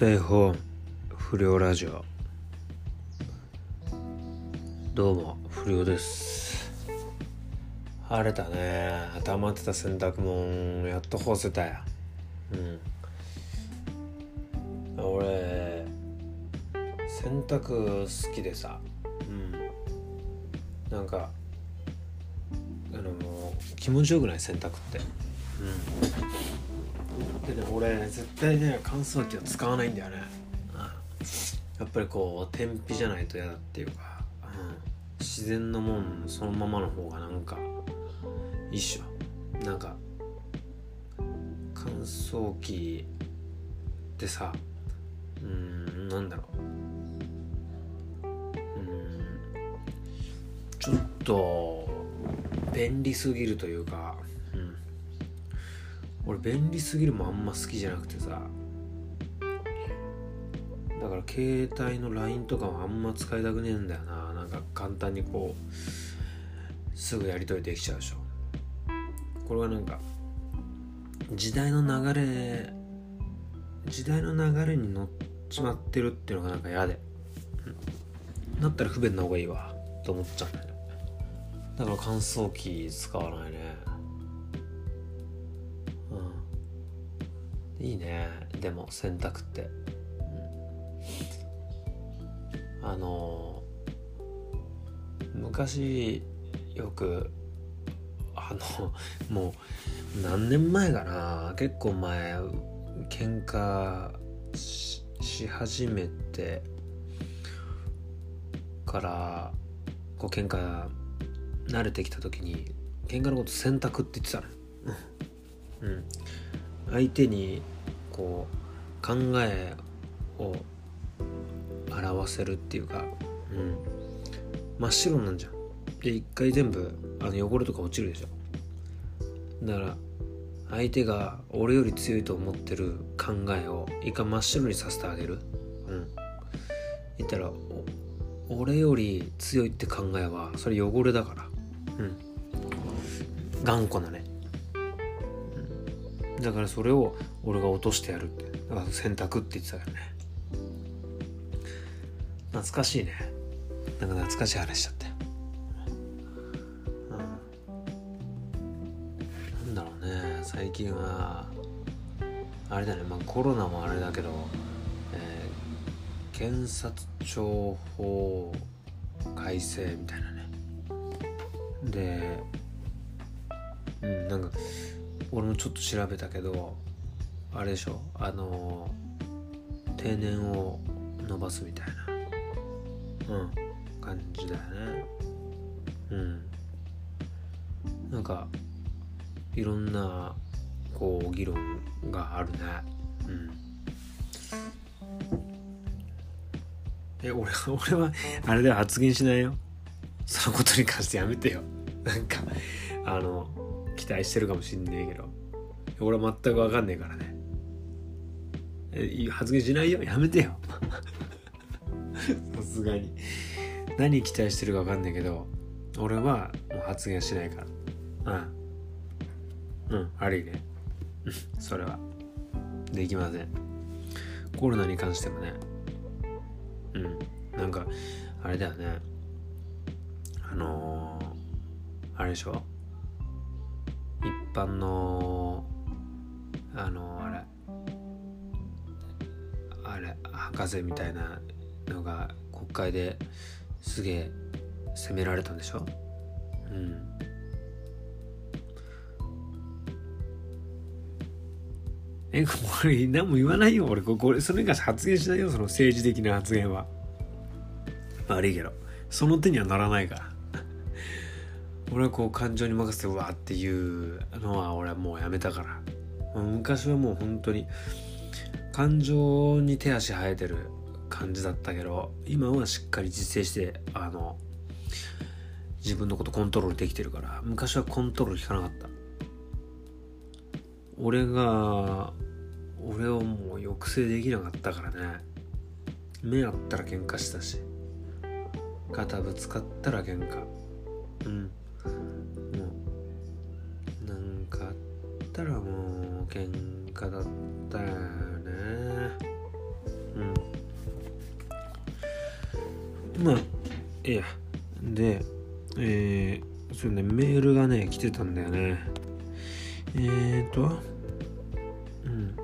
台本不良ラジオ。どうも不良です。晴れたね。溜まってた洗濯物やっと干せたようん。俺洗濯好きでさ。うん。なんかあの気持ちよくない？洗濯って。うん。でね俺絶対ね乾燥機は使わないんだよね、やっぱりこう天日じゃないと嫌だっていうか、うん、自然のもんそのままの方がなんかいいっしょ。なんか乾燥機ってさうんなんだろう。うん。ちょっと便利すぎるというか俺便利すぎるもあんま好きじゃなくてさ。だから携帯の LINE とかもあんま使いたくねえんだよな。なんか簡単にこうすぐやり取りできちゃうでしょ。これはなんか時代の流れ時代の流れに乗っちまってるっていうのがなんか嫌で、うん、だったら不便な方がいいわ。と思っちゃうんだよね。だから乾燥機使わないね。いいね。でも洗濯って、うん、あの昔よくあのもう何年前かな。結構前喧嘩しし始めてからこう喧嘩慣れてきた時に喧嘩のこと選択って言ってたのうん。相手にこう考えを表せるっていうかうん。真っ白なんじゃん。で一回全部あの汚れとか落ちるでしょ。だから相手が俺より強いと思ってる考えを一回真っ白にさせてあげる。うん。言ったら俺より強いって考えはそれ汚れだから。うん。頑固なね、だからそれを俺が落としてやるって。だから選択って言ってたよね。懐かしいね。なんか懐かしい話しちゃったよ。なんだろうね。最近はあれだね。まあコロナもあれだけど、えー、検察庁法改正みたいなね。でうんなんか俺もちょっと調べたけどあれでしょ？あの定年を伸ばすみたいな。うん。感じだよね。うん。なんかいろんなこう議論があるね。うん。え俺 俺はあれでは発言しないよ。そのことに関してやめてよ。なんかあの期待してるかもしんねえけど。俺は全く分かんねえからね。発言しないよ。やめてよ。さすがに。何期待してるか分かんないけど。俺はもう発言しないから。うん。うん悪いね。それは。できません。コロナに関してもね。うん。なんかあれだよね。あのー、あれでしょ？般のあの、あれあれ博士みたいなのが国会ですげえ責められたんでしょ？うん。えこれ何も言わないよ俺。これそれに関して発言しないよその政治的な発言は。悪いけど。その手にはならないから。俺はこう感情に任せてうわーっていうのは俺はもうやめたから。昔はもう本当に感情に手足生えてる感じだったけど今はしっかり実践してあの自分のことコントロールできてるから昔はコントロール効かなかった。俺が俺をもう抑制できなかったからね。目あったら喧嘩したし肩ぶつかったら喧嘩。うん。もうなんかあったらもう喧嘩だったよね。うん。まあいや。でえー、そうねメールがね来てたんだよね。えーとうん。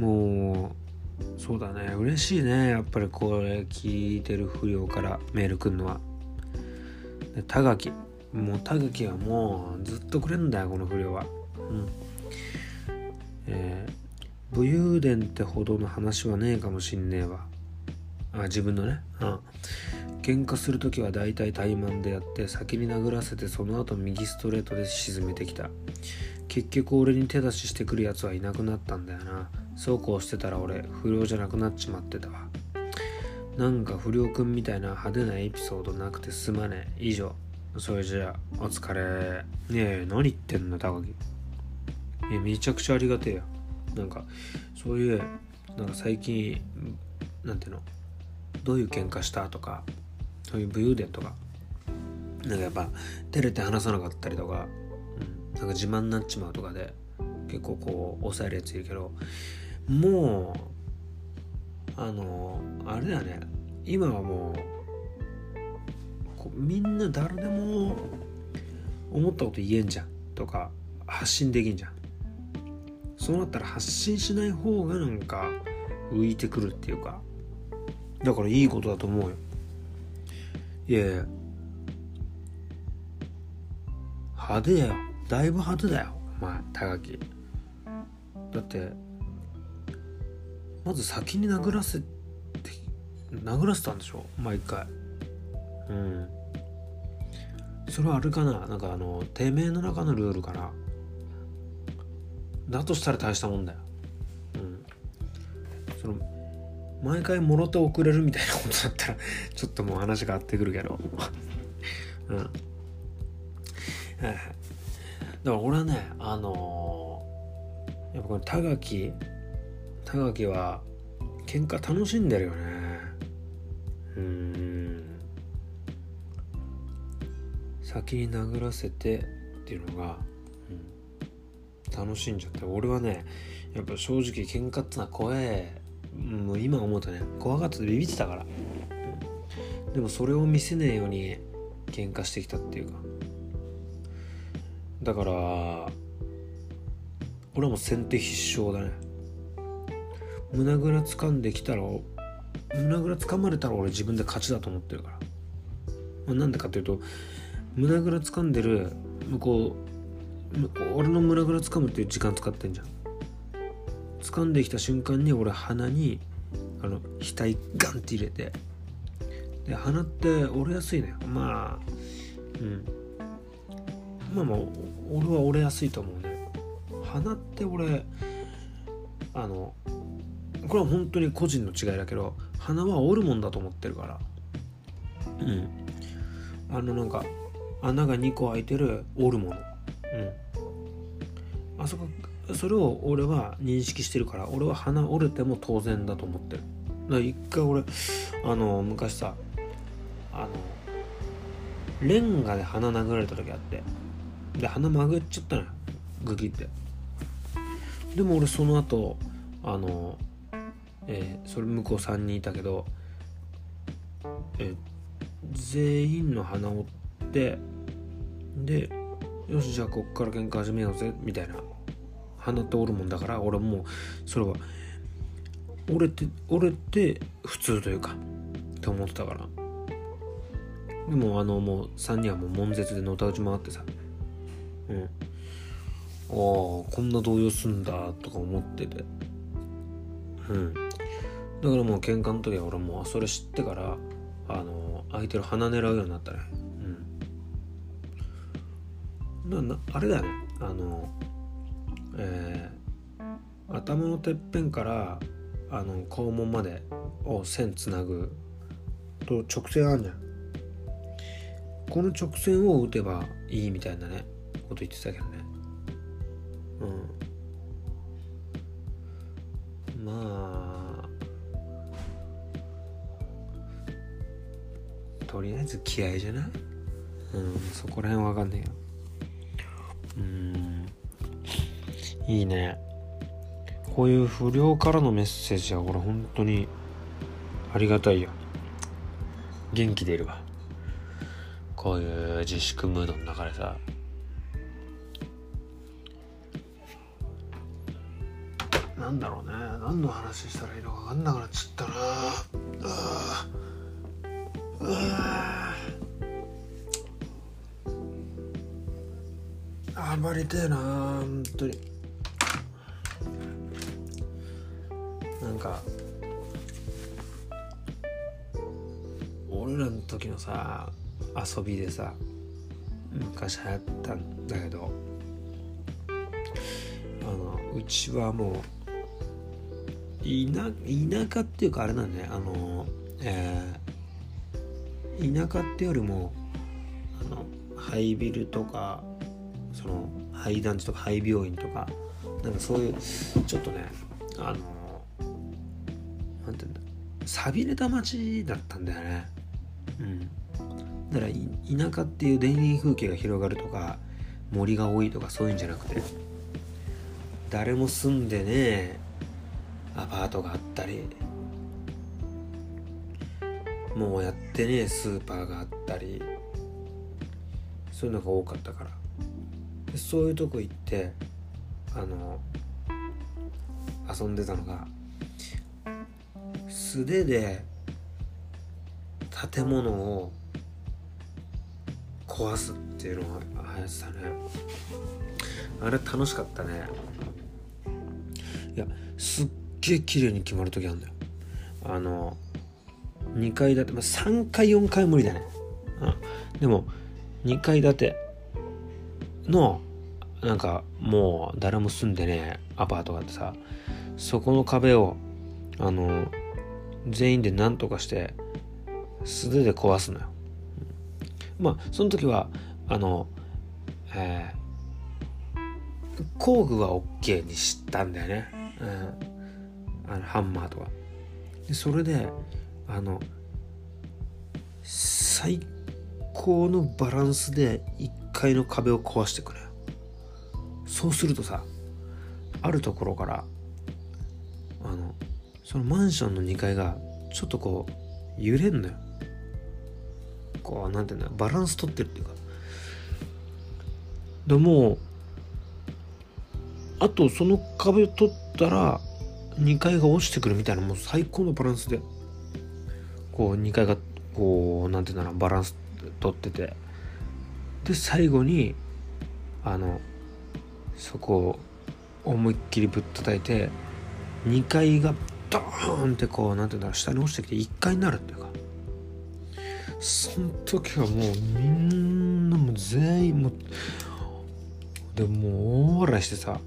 もうそうだね。嬉しいね。やっぱりこれ聞いてる不良からメールくんのは。で田垣もう田垣はもうずっとくれんだよこの不良は。うん。えー、武勇伝ってほどの話はねえかもしんねえわ。あ自分のね。うん。喧嘩する時は大体怠慢でやって先に殴らせてその後右ストレートで沈めてきた。結局俺に手出ししてくるやつはいなくなったんだよな。そうこうしてたら俺不良じゃなくなっちまってたわ。なんか不良くんみたいな派手なエピソードなくてすまねえ。以上。それじゃあお疲れ。ねえ何言ってんの高木。えめちゃくちゃありがてえよ。なんかそういうなんか最近なんていうの？どういう喧嘩したとかそういう武勇伝とか。なんかやっぱ照れて話さなかったりとか、うん、なんか自慢になっちまうとかで結構こう抑えるやついるけどもうあのあれだよね。今はもうみんな誰でも思ったこと言えんじゃんとか発信できんじゃん。そうなったら発信しない方がなんか浮いてくるっていうか。だからいいことだと思うよ。いやいや。派手やよ。だいぶ派手だよ。お前高木。だってまず先に殴らせて殴らせたんでしょ？毎回。うん。それはあれかな？なんかあのてめえの中のルールかな？だとしたら大したもんだよ。うん。その毎回もろて遅れるみたいなことだったらちょっともう話が合ってくるけど。うん。だから俺はねあのー、やっぱこれ田垣田垣は喧嘩楽しんでるよね。うん。先に殴らせてっていうのが、うん、楽しんじゃって。俺はねやっぱ正直喧嘩ってのは怖えもう今思うとね怖がっててビビってたから、うん、でもそれを見せねえように喧嘩してきたっていうか。だから俺はもう先手必勝だね。胸ぐら掴んできたら胸ぐら掴まれたら俺自分で勝ちだと思ってるから、まあ、なんでかっていうと胸ぐら掴んでる向こう俺の胸ぐら掴むっていう時間使ってんじゃん。掴んできた瞬間に俺鼻にあの額ガンって入れてで鼻って折れやすいのよ。まあうん。まあまあ俺は折れやすいと思うね。鼻って俺あのこれは本当に個人の違いだけど鼻は折るもんだと思ってるから。うん。あのなんか穴が2個開いてる折るものうん。あそこそれを俺は認識してるから俺は鼻折れても当然だと思ってる。だから一回俺あの昔さあのレンガで鼻殴られた時あってで鼻曲げちゃったのよ。グキって。でも俺その後あのえー、それ向こう3人いたけど、えー、全員の鼻を折ってでよしじゃあこっから喧嘩始めようぜみたいな。鼻って折るもんだから俺もうそれは折れて折れて普通というかって思ってたから。でもあのもう3人はもう悶絶でのたうち回ってさ。うん。ああこんな動揺すんだとか思ってて。うん。だからもう喧嘩の時は俺もうそれ知ってからあの相手の鼻狙うようになったね。うん。なあれだよね。あのえー、頭のてっぺんからあの肛門までを線つなぐと直線あるじゃん。この直線を打てばいいみたいなねこと言ってたけどね。気合じゃない？うんそこら辺わかんないよ。うん。いいね。こういう不良からのメッセージは俺本当にありがたいよ。元気出るわ。こういう自粛ムードの中でさ。なんだろうね。何の話したらいいのか分かんなくなっちゃったな。あああまりてえな本当に。なんか俺らの時のさ遊びでさ昔流行ったんだけどあのうちはもう田田舎っていうかあれなんだねあの、えー、田舎っていうよりもあの廃ビルとかその廃団地とか廃病院とかなんかそういうちょっとねあのなんていうんだ寂れた町だったんだよね。うん。だから田舎っていう田園風景が広がるとか森が多いとかそういうんじゃなくて誰も住んでねアパートがあったりもうやってねスーパーがあったりそういうのが多かったからそういうとこ行ってあの遊んでたのが素手で建物を壊すっていうのが流行ってたね。あれ楽しかったね。いやすっげえ綺麗に決まる時あるんだよ。あの2階建て、まあ、3階4階無理だね、うん、でも2階建てのなんかもう誰も住んでねアパートがあってさそこの壁をあの全員で何とかして素手で壊すのよ、まあその時はあのえー、工具は OK にしたんだよね、うんあのハンマーとか。でそれであの最高のバランスで1階の壁を壊してくれ。そうするとさあるところからあのそのマンションの2階がちょっとこう揺れんのよ。こうなんていうんだバランス取ってるっていうか。でもあとその壁取ったら2階が落ちてくるみたいなもう最高のバランスで。こう2階がこう何て言うんだろうバランス取ってて。で最後にあのそこを思いっきりぶったたいて2階がドーンってこう何て言うんだろう下に落ちてきて1階になるっていうか。その時はもうみんなも全員もでもう大笑いしてさ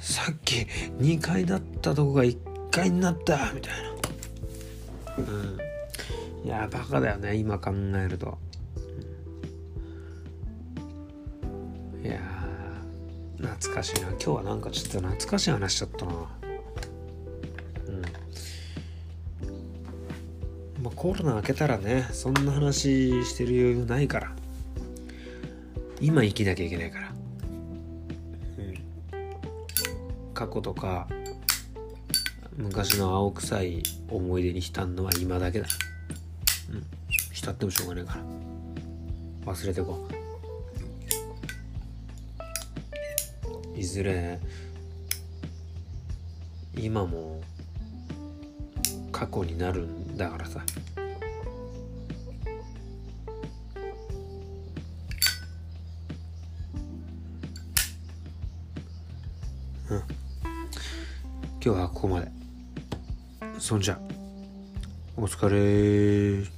さっき2階だったとこが1階になったみたいな。うん。いやバカだよね今考えると、いや懐かしいな。今日はなんかちょっと懐かしい話しちゃったな。うん。まあコロナ明けたらねそんな話してる余裕ないから。今生きなきゃいけないから。過去とか昔の青臭い思い出に浸んのは今だけだ。うん。浸ってもしょうがないから。忘れてこういずれ今も過去になるんだからさ。うん。今日はここまで。そんじゃ。お疲れ。